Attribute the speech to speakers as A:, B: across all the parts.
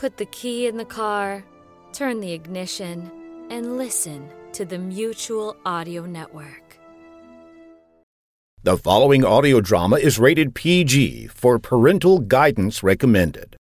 A: put the key in the car, turn the ignition, and listen to the Mutual Audio Network.
B: The following audio drama is rated PG for parental guidance recommended.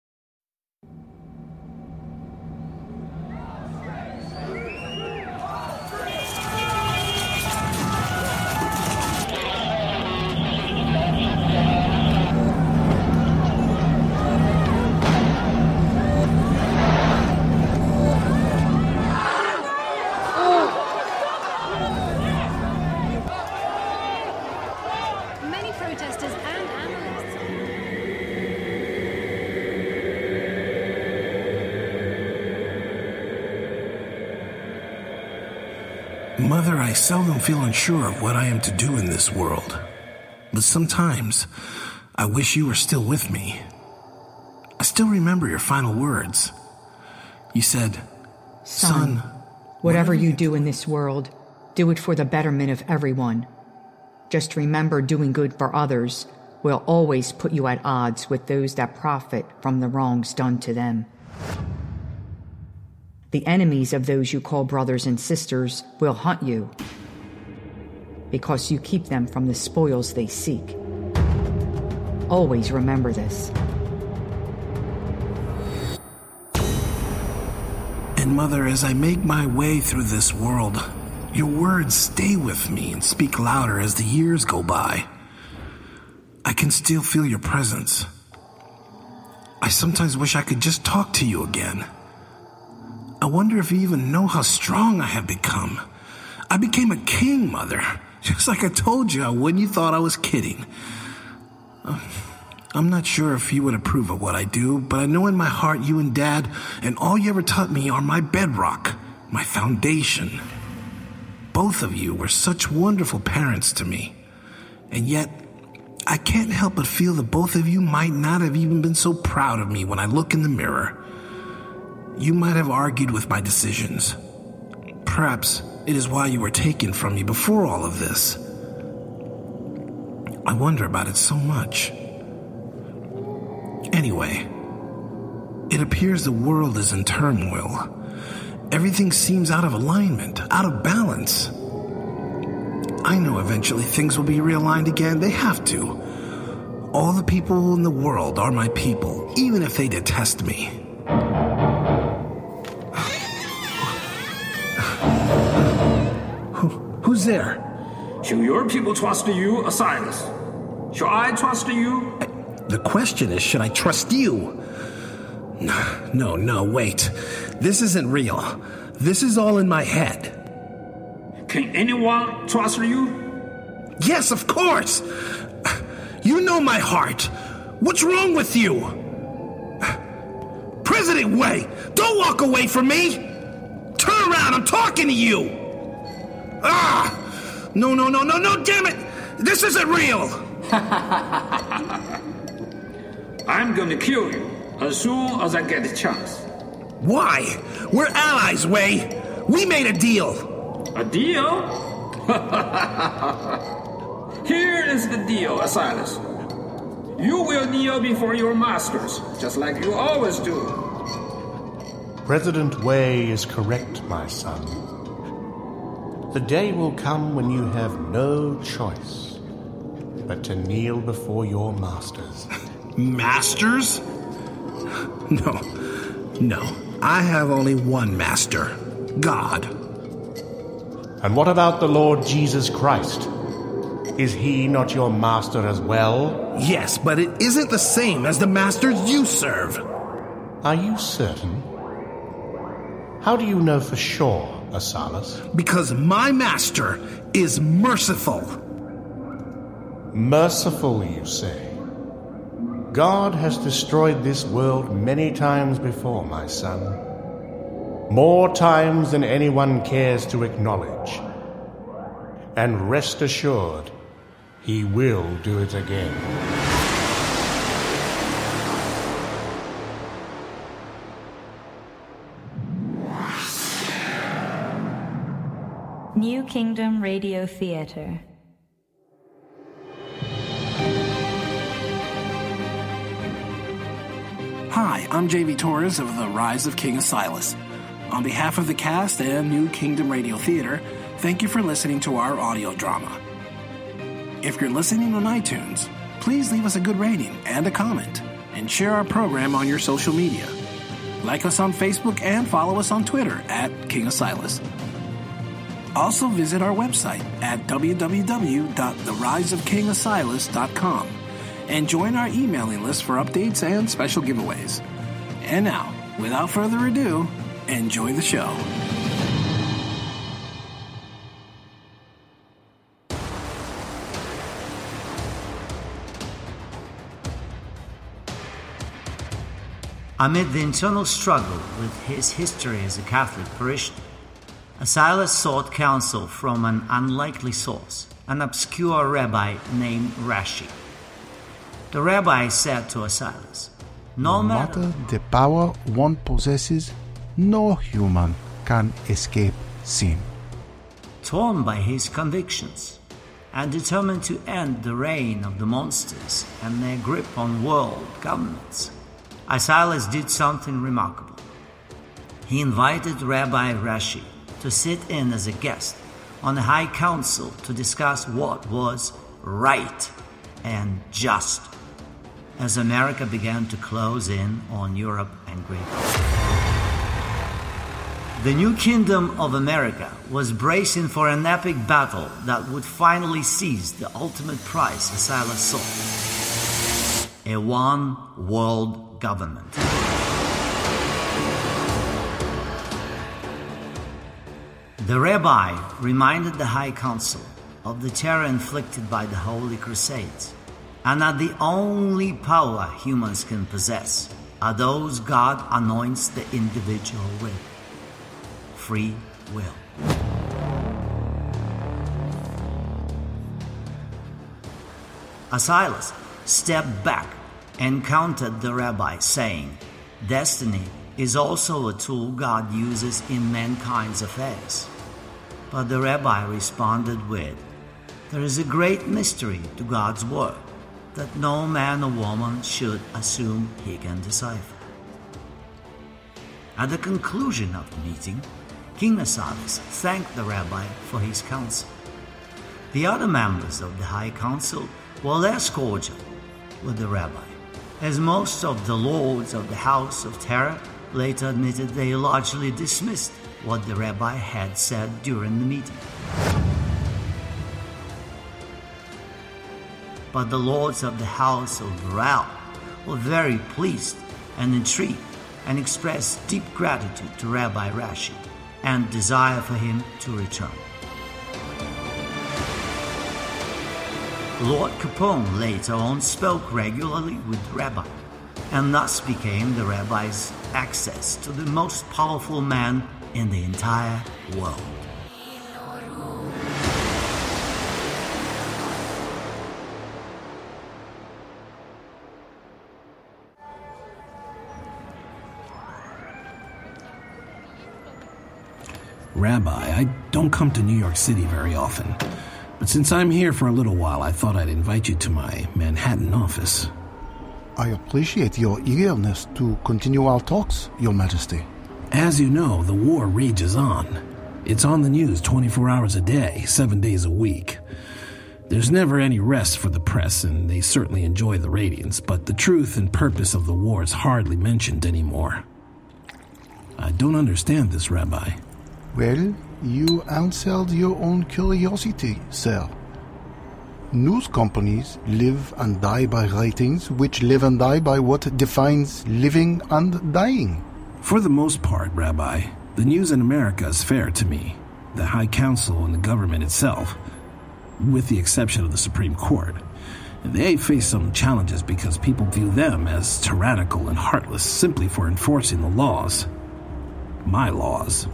C: I feel unsure of what I am to do in this world. But sometimes, I wish you were still with me. I still remember your final words. You said, Son,
D: Whatever you do in this world, do it for the betterment of everyone. Just remember doing good for others will always put you at odds with those that profit from the wrongs done to them. The enemies of those you call brothers and sisters will hunt you because you keep them from the spoils they seek. Always remember this.
C: And Mother, as I make my way through this world, your words stay with me and speak louder as the years go by. I can still feel your presence. I sometimes wish I could just talk to you again. I wonder if you even know how strong I have become. I became a king, Mother, just like I told you I would. You thought I was kidding. I'm not sure if you would approve of what I do, but I know in my heart you and Dad and all you ever taught me are my bedrock, my foundation. Both of you were such wonderful parents to me. And yet, I can't help but feel that both of you might not have even been so proud of me when I look in the mirror. You might have argued with my decisions. Perhaps it is why you were taken from me before all of this. I wonder about it so much. Anyway, it appears the world is in turmoil. Everything seems out of alignment, out of balance. I know eventually things will be realigned again. They have to. All the people in the world are my people, even if they detest me. Who's there?
E: Should your people trust you or Silas? Shall I trust you?
C: The question is, should I trust you? No, no, no, wait. This isn't real. This is all in my head.
E: Can anyone trust you?
C: Yes, of course. You know my heart. What's wrong with you? President Wei, don't walk away from me. Turn around, I'm talking to you. Ah! No, no, no, no, no, damn it! This isn't real!
E: I'm gonna kill you as soon as I get the chance.
C: Why? We're allies, Wei. We made a deal.
E: A deal? Here is the deal, Silas. You will kneel before your masters, just like you always do.
F: President Wei is correct, my son. The day will come when you have no choice but to kneel before your masters.
C: Masters? No, no. I have only one master God.
F: And what about the Lord Jesus Christ? Is he not your master as well?
C: Yes, but it isn't the same as the masters you serve.
F: Are you certain? How do you know for sure, Asilas?
C: Because my master is merciful.
F: Merciful, you say? God has destroyed this world many times before, my son. More times than anyone cares to acknowledge. And rest assured, he will do it again.
G: New Kingdom Radio Theater.
C: Hi, I'm JV Torres of The Rise of King Asilas. On behalf of the cast and New Kingdom Radio Theater, thank you for listening to our audio drama. If you're listening on iTunes, please leave us a good rating and a comment, and share our program on your social media. Like us on Facebook and follow us on Twitter at King Asilas. Also visit our website at www.theriseofkingasilas.com and join our emailing list for updates and special giveaways. And now, without further ado, enjoy the show.
H: Amid the internal struggle with his history as a Catholic parishioner, Asilas sought counsel from an unlikely source, an obscure rabbi named Rashi. The rabbi said to Asilas, No,
I: no
H: matter,
I: matter the power one possesses, no human can escape sin.
H: torn by his convictions and determined to end the reign of the monsters and their grip on world governments, Asilas did something remarkable. He invited Rabbi Rashi to sit in as a guest on the High Council to discuss what was right and just as America began to close in on Europe and Great Britain. The new kingdom of America was bracing for an epic battle that would finally seize the ultimate prize Asilas sought a one world government. The rabbi reminded the High Council of the terror inflicted by the Holy Crusades, and that the only power humans can possess are those God anoints the individual with free will. Asilas stepped back and countered the rabbi, saying, Destiny is also a tool God uses in mankind's affairs. But the rabbi responded with, There is a great mystery to God's word that no man or woman should assume he can decipher. At the conclusion of the meeting, King Asilas thanked the rabbi for his counsel. The other members of the High Council were less cordial with the rabbi, as most of the lords of the House of Terror later admitted they largely dismissed what the rabbi had said during the meeting. But the lords of the House of Baral were very pleased and intrigued and expressed deep gratitude to Rabbi Rashi and desire for him to return. Lord Capone later on spoke regularly with rabbi and thus became the rabbi's access to the most powerful man in the entire world.
C: Rabbi, I don't come to New York City very often. But since I'm here for a little while, I thought I'd invite you to my Manhattan office.
I: I appreciate your eagerness to continue our talks, Your Majesty.
C: As you know, the war rages on. It's on the news 24 hours a day, seven days a week. There's never any rest for the press, and they certainly enjoy the ratings, but the truth and purpose of the war is hardly mentioned anymore. I don't understand this, Rabbi.
I: Well, you answered your own curiosity, sir. News companies live and die by ratings, which live and die by what defines living and dying.
C: For the most part, Rabbi, the news in America is fair to me. The High Council and the government itself, with the exception of the Supreme Court. They face some challenges because people view them as tyrannical and heartless simply for enforcing the laws. My laws.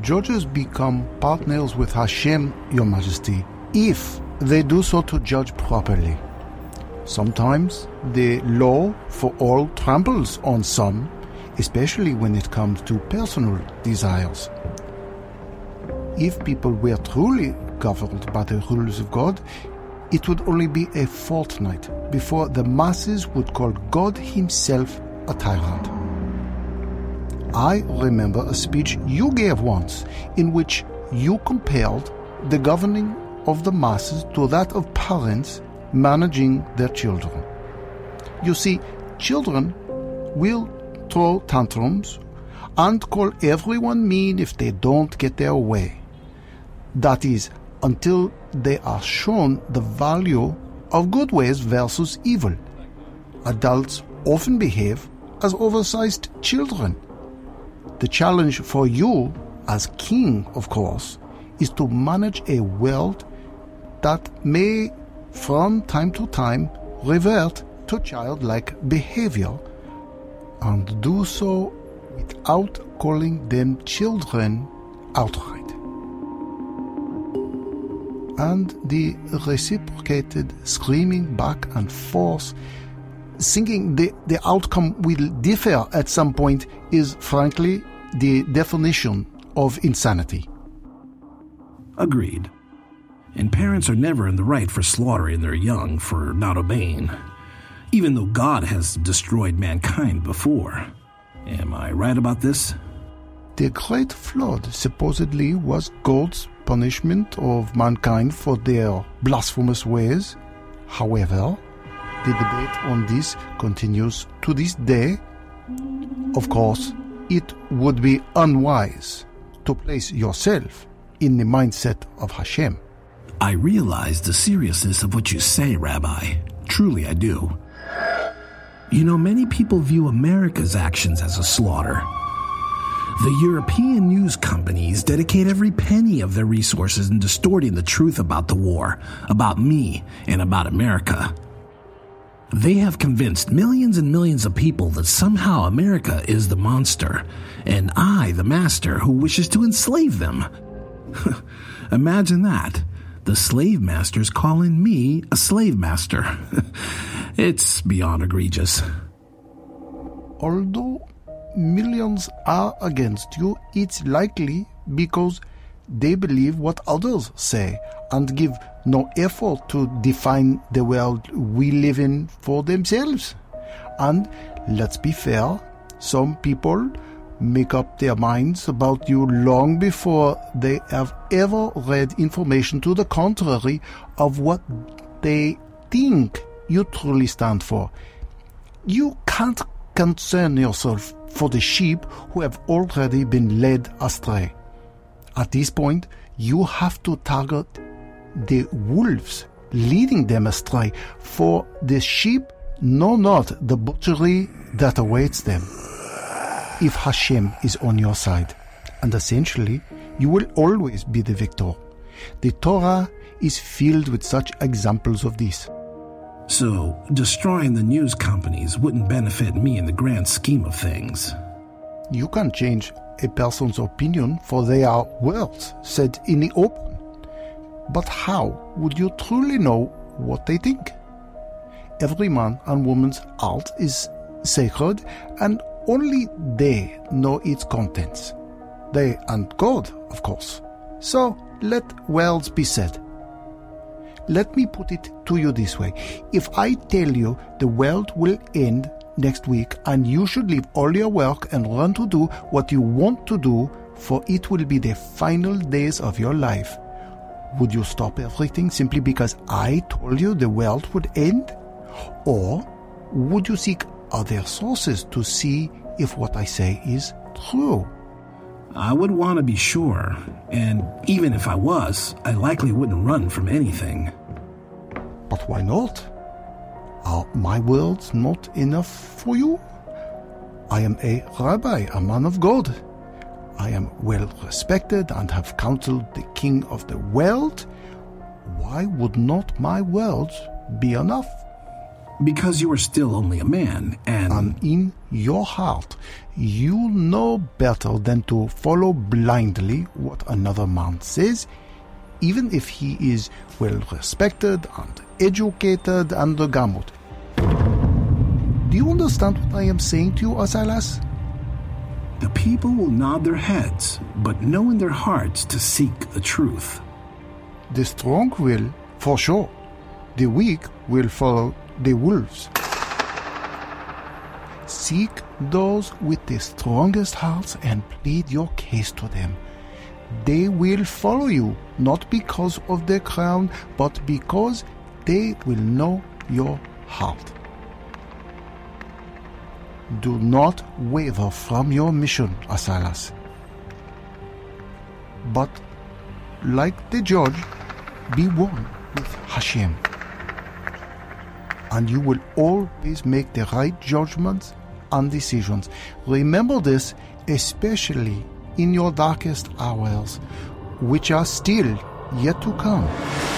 I: Judges become partners with Hashem, Your Majesty, if they do so to judge properly. Sometimes the law for all tramples on some, especially when it comes to personal desires. If people were truly governed by the rules of God, it would only be a fortnight before the masses would call God Himself a tyrant. I remember a speech you gave once in which you compared the governing of the masses to that of parents managing their children. You see, children will throw tantrums and call everyone mean if they don't get their way. That is, until they are shown the value of good ways versus evil. Adults often behave as oversized children. The challenge for you, as king, of course, is to manage a world that may, from time to time, revert to childlike behavior and do so without calling them children outright. And the reciprocated screaming back and forth, thinking the, the outcome will differ at some point, is frankly the definition of insanity.
C: Agreed. And parents are never in the right for slaughtering their young for not obeying, even though God has destroyed mankind before. Am I right about this?
I: The Great Flood supposedly was God's punishment of mankind for their blasphemous ways. However, the debate on this continues to this day. Of course, it would be unwise to place yourself in the mindset of Hashem.
C: I realize the seriousness of what you say, Rabbi. Truly, I do. You know, many people view America's actions as a slaughter. The European news companies dedicate every penny of their resources in distorting the truth about the war, about me, and about America. They have convinced millions and millions of people that somehow America is the monster, and I the master who wishes to enslave them. Imagine that. The slave masters calling me a slave master. it's beyond egregious.
I: Although millions are against you, it's likely because they believe what others say and give no effort to define the world we live in for themselves. And let's be fair, some people make up their minds about you long before they have ever read information to the contrary of what they think you truly stand for. You can't concern yourself for the sheep who have already been led astray. At this point, you have to target the wolves leading them astray, for the sheep know not the butchery that awaits them. If Hashem is on your side, and essentially, you will always be the victor. The Torah is filled with such examples of this.
C: So, destroying the news companies wouldn't benefit me in the grand scheme of things.
I: You can't change a person's opinion for their words said in the open. But how would you truly know what they think? Every man and woman's heart is sacred, and only they know its contents. They and God, of course. So let words be said. Let me put it to you this way. If I tell you the world will end next week and you should leave all your work and run to do what you want to do, for it will be the final days of your life, would you stop everything simply because I told you the world would end? Or would you seek other sources to see if what I say is true?
C: I would want to be sure, and even if I was, I likely wouldn't run from anything.
I: But why not? Are my words not enough for you? I am a rabbi, a man of God. I am well respected and have counseled the king of the world. Why would not my words be enough?
C: Because you are still only a man,
I: and. In your heart, you know better than to follow blindly what another man says, even if he is well respected and educated and a gamut. Do you understand what I am saying to you, Asilas?
C: The people will nod their heads, but know in their hearts to seek the truth.
I: The strong will, for sure. The weak will follow the wolves. Seek those with the strongest hearts and plead your case to them. They will follow you, not because of the crown, but because they will know your heart. Do not waver from your mission, Asilas. But, like the judge, be one with Hashem. And you will always make the right judgments and decisions. Remember this, especially in your darkest hours, which are still yet to come.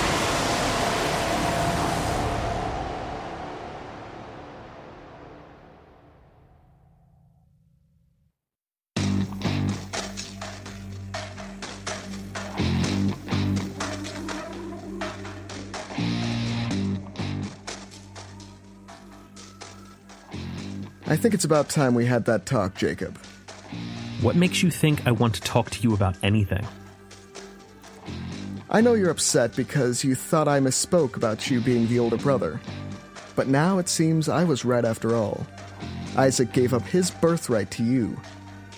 J: Think it's about time we had that talk, Jacob.
K: What makes you think I want to talk to you about anything?
J: I know you're upset because you thought I misspoke about you being the older brother. But now it seems I was right after all. Isaac gave up his birthright to you,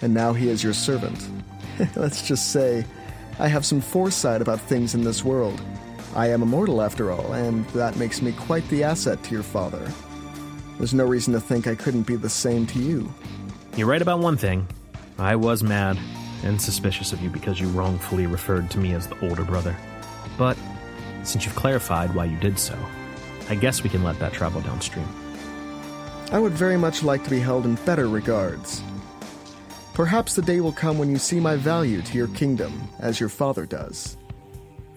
J: and now he is your servant. Let's just say, I have some foresight about things in this world. I am immortal after all, and that makes me quite the asset to your father. There's no reason to think I couldn't be the same to you.
K: You're right about one thing. I was mad and suspicious of you because you wrongfully referred to me as the older brother. But since you've clarified why you did so, I guess we can let that travel downstream.
J: I would very much like to be held in better regards. Perhaps the day will come when you see my value to your kingdom, as your father does.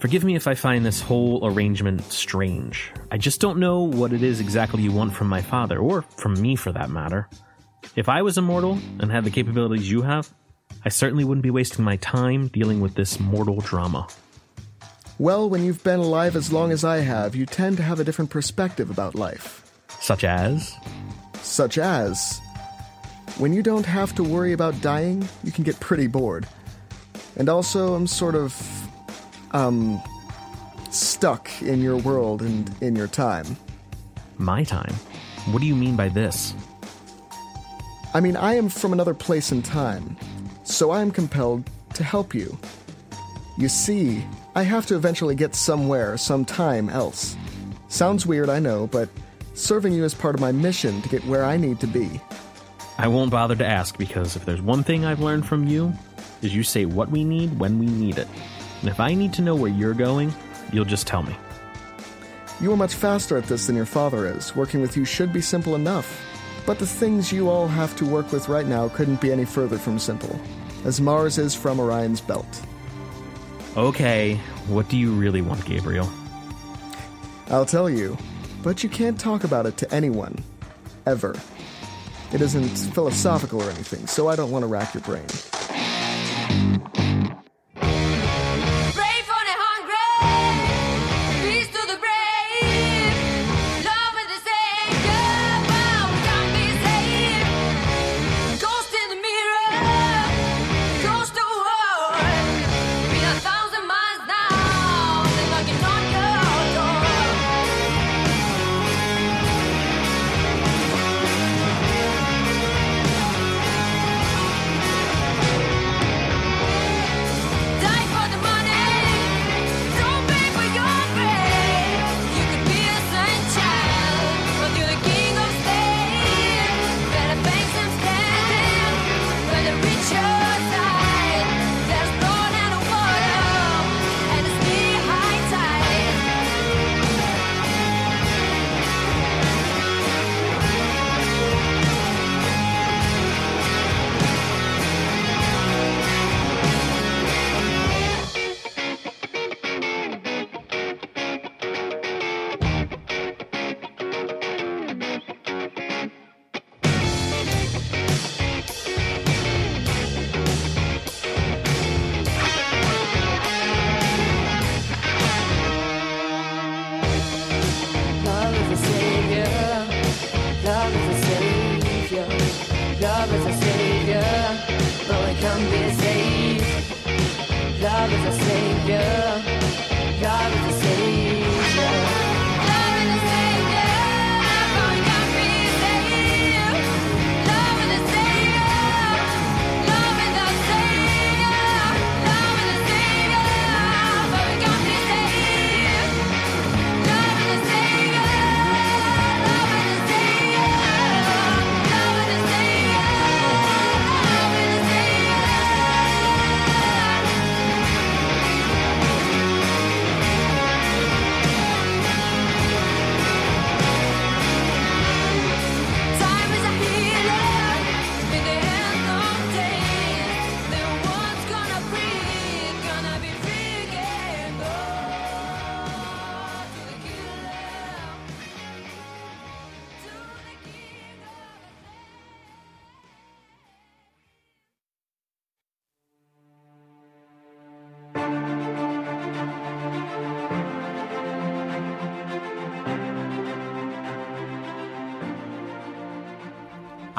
K: Forgive me if I find this whole arrangement strange. I just don't know what it is exactly you want from my father, or from me for that matter. If I was immortal and had the capabilities you have, I certainly wouldn't be wasting my time dealing with this mortal drama.
J: Well, when you've been alive as long as I have, you tend to have a different perspective about life.
K: Such as?
J: Such as. When you don't have to worry about dying, you can get pretty bored. And also, I'm sort of. Um. stuck in your world and in your time.
K: My time? What do you mean by this?
J: I mean, I am from another place and time, so I am compelled to help you. You see, I have to eventually get somewhere, sometime else. Sounds weird, I know, but serving you is part of my mission to get where I need to be.
K: I won't bother to ask because if there's one thing I've learned from you, is you say what we need when we need it. And if I need to know where you're going, you'll just tell me.
J: You are much faster at this than your father is. Working with you should be simple enough. But the things you all have to work with right now couldn't be any further from simple, as Mars is from Orion's belt.
K: Okay, what do you really want, Gabriel?
J: I'll tell you, but you can't talk about it to anyone. Ever. It isn't philosophical or anything, so I don't want to rack your brain.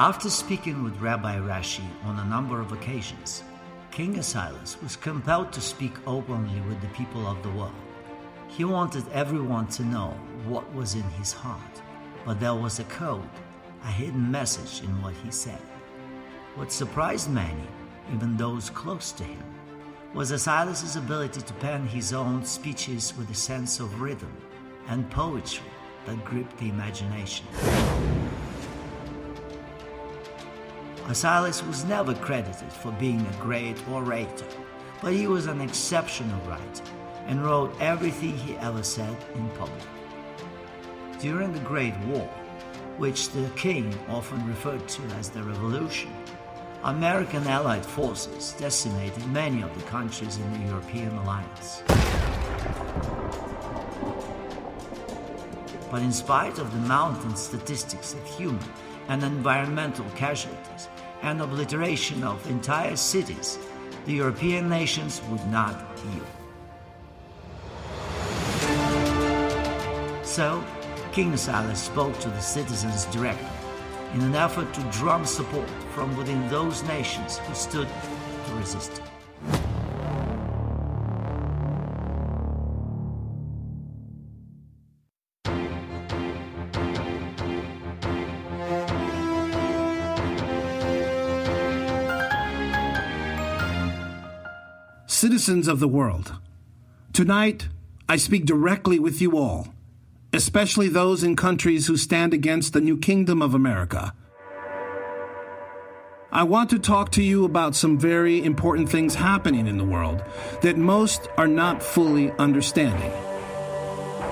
H: After speaking with Rabbi Rashi on a number of occasions, King Asilas was compelled to speak openly with the people of the world. He wanted everyone to know what was in his heart, but there was a code, a hidden message in what he said. What surprised many, even those close to him, was Asilas' ability to pen his own speeches with a sense of rhythm and poetry that gripped the imagination. Asilas was never credited for being a great orator, but he was an exceptional writer and wrote everything he ever said in public. During the Great War, which the king often referred to as the Revolution, American Allied forces decimated many of the countries in the European alliance. But in spite of the mounting statistics of human and environmental casualties, and obliteration of entire cities, the European nations would not yield. So, King Asilas spoke to the citizens directly in an effort to drum support from within those nations who stood to resist him.
C: Citizens of the world, tonight I speak directly with you all, especially those in countries who stand against the new kingdom of America. I want to talk to you about some very important things happening in the world that most are not fully understanding.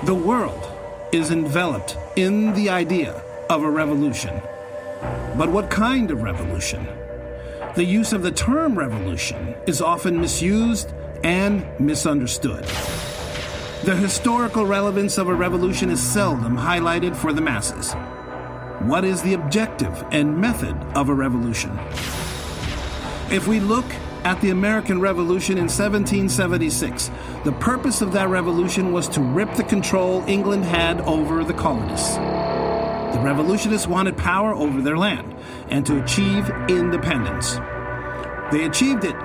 C: The world is enveloped in the idea of a revolution. But what kind of revolution? the use of the term revolution is often misused and misunderstood. The historical relevance of a revolution is seldom highlighted for the masses. What is the objective and method of a revolution? If we look at the American Revolution in 1776, the purpose of that revolution was to rip the control England had over the colonists. The revolutionists wanted power over their land and to achieve independence. They achieved it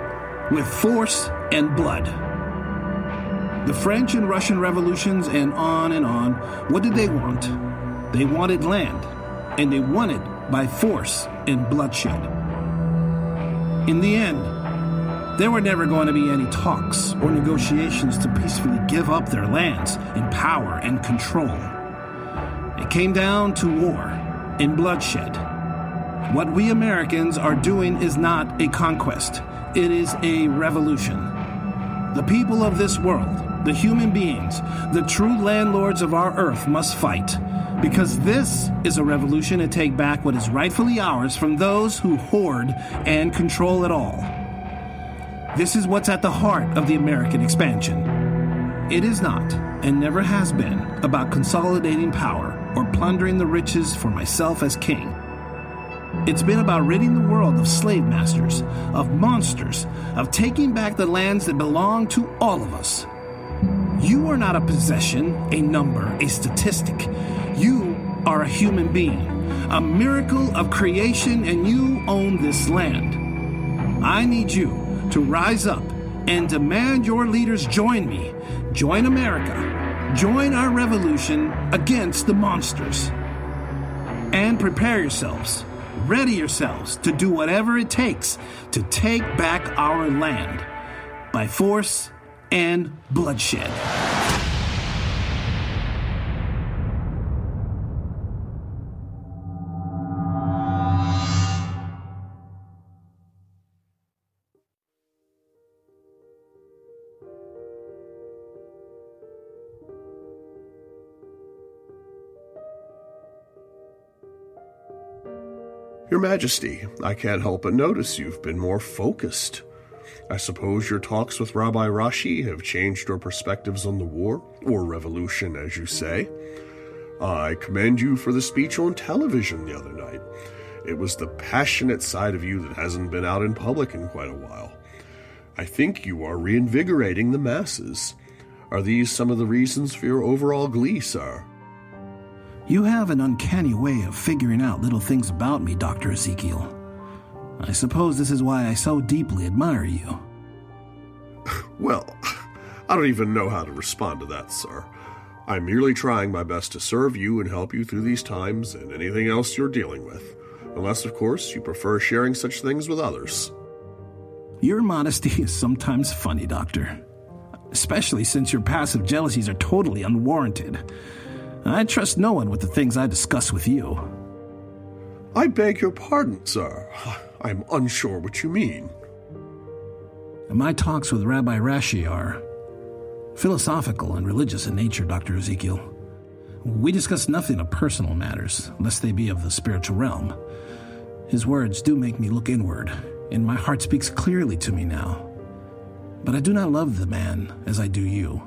C: with force and blood. The French and Russian revolutions and on and on, what did they want? They wanted land, and they won it by force and bloodshed. In the end, there were never going to be any talks or negotiations to peacefully give up their lands in power and control. It came down to war and bloodshed. What we Americans are doing is not a conquest, it is a revolution. The people of this world, the human beings, the true landlords of our earth must fight. Because this is a revolution to take back what is rightfully ours from those who hoard and control it all. This is what's at the heart of the American expansion. It is not, and never has been, about consolidating power or plundering the riches for myself as king. It's been about ridding the world of slave masters, of monsters, of taking back the lands that belong to all of us. You are not a possession, a number, a statistic. You are a human being, a miracle of creation, and you own this land. I need you to rise up and demand your leaders join me, join America, Join our revolution against the monsters. And prepare yourselves, ready yourselves to do whatever it takes to take back our land by force and bloodshed.
L: Your Majesty, I can't help but notice you've been more focused. I suppose your talks with Rabbi Rashi have changed your perspectives on the war, or revolution, as you say. I commend you for the speech on television the other night. It was the passionate side of you that hasn't been out in public in quite a while. I think you are reinvigorating the masses. Are these some of the reasons for your overall glee, sir?
C: You have an uncanny way of figuring out little things about me, Dr. Ezekiel. I suppose this is why I so deeply admire you.
L: Well, I don't even know how to respond to that, sir. I'm merely trying my best to serve you and help you through these times and anything else you're dealing with. Unless, of course, you prefer sharing such things with others.
C: Your modesty is sometimes funny, Doctor. Especially since your passive jealousies are totally unwarranted. I trust no one with the things I discuss with you.
L: I beg your pardon, sir. I'm unsure what you mean.
C: My talks with Rabbi Rashi are philosophical and religious in nature, Dr. Ezekiel. We discuss nothing of personal matters, lest they be of the spiritual realm. His words do make me look inward, and my heart speaks clearly to me now. But I do not love the man as I do you,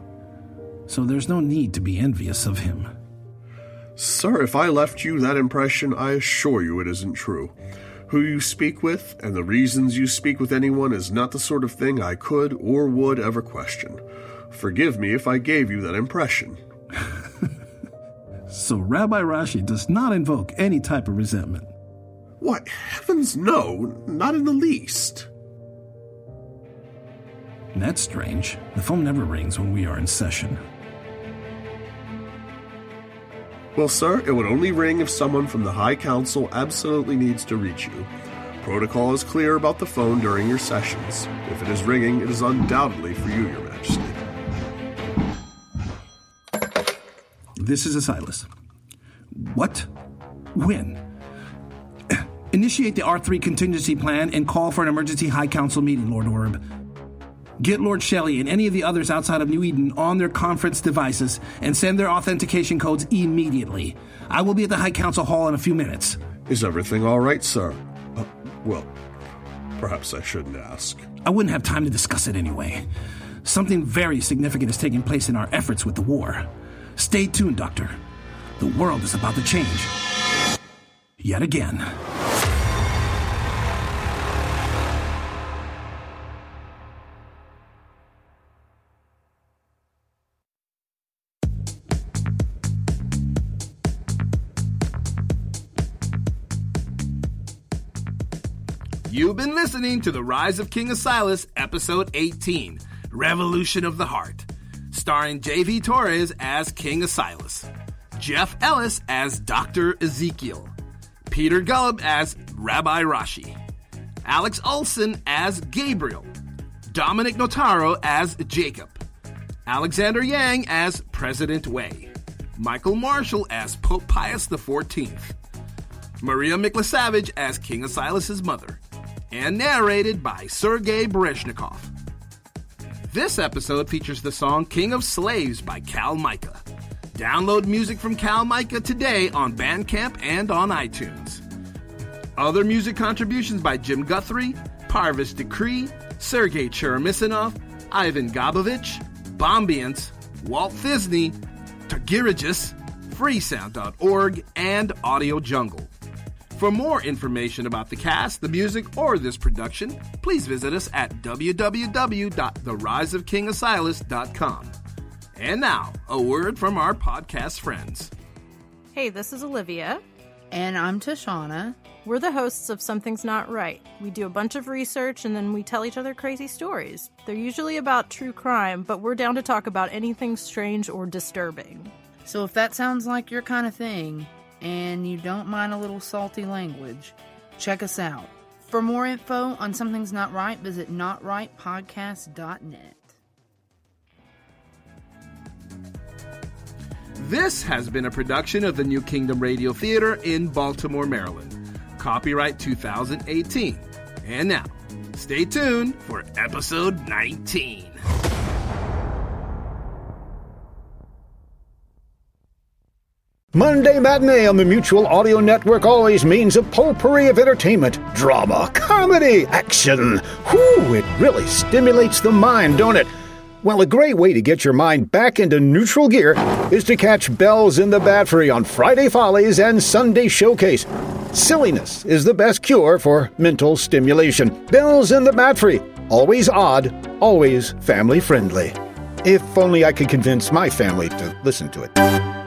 C: so there's no need to be envious of him.
L: Sir, if I left you that impression, I assure you it isn't true. Who you speak with and the reasons you speak with anyone is not the sort of thing I could or would ever question. Forgive me if I gave you that impression.
C: so Rabbi Rashi does not invoke any type of resentment.
L: What? heavens no, not in the least.
C: That's strange. The phone never rings when we are in session.
L: Well, sir, it would only ring if someone from the High Council absolutely needs to reach you. Protocol is clear about the phone during your sessions. If it is ringing, it is undoubtedly for you, Your Majesty.
C: This is Asilas. What? When? Initiate the R3 contingency plan and call for an emergency High Council meeting, Lord Orb. Get Lord Shelley and any of the others outside of New Eden on their conference devices and send their authentication codes immediately. I will be at the High Council Hall in a few minutes.
L: Is everything all right, sir? Uh, well, perhaps I shouldn't ask.
C: I wouldn't have time to discuss it anyway. Something very significant is taking place in our efforts with the war. Stay tuned, Doctor. The world is about to change. Yet again.
M: You've been listening to The Rise of King Asilas, Episode 18 Revolution of the Heart, starring J.V. Torres as King Asilas, Jeff Ellis as Dr. Ezekiel, Peter Gullub as Rabbi Rashi, Alex Olson as Gabriel, Dominic Notaro as Jacob, Alexander Yang as President Wei, Michael Marshall as Pope Pius XIV, Maria Miklasavage as King Asilas' mother, and narrated by Sergei Bereshnikov. This episode features the song King of Slaves by Cal Micah. Download music from Cal Micah today on Bandcamp and on iTunes. Other music contributions by Jim Guthrie, Parvis Decree, Sergei Cheremisinov, Ivan Gabovich, Bombiance, Walt Thisney, Tagirijus, Freesound.org, and Audio Jungle. For more information about the cast, the music, or this production, please visit us at www.theriseofkingasilas.com. And now, a word from our podcast friends.
N: Hey, this is Olivia.
O: And I'm Tashana.
N: We're the hosts of Something's Not Right. We do a bunch of research and then we tell each other crazy stories. They're usually about true crime, but we're down to talk about anything strange or disturbing.
O: So if that sounds like your kind of thing, and you don't mind a little salty language, check us out. For more info on Something's Not Right, visit notrightpodcast.net.
M: This has been a production of the New Kingdom Radio Theater in Baltimore, Maryland. Copyright 2018. And now, stay tuned for episode 19.
B: Monday Matinee on the Mutual Audio Network always means a potpourri of entertainment, drama, comedy, action. Whew, it really stimulates the mind, don't it? Well, a great way to get your mind back into neutral gear is to catch Bells in the Batfry on Friday Follies and Sunday Showcase. Silliness is the best cure for mental stimulation. Bells in the Batfry, always odd, always family friendly. If only I could convince my family to listen to it.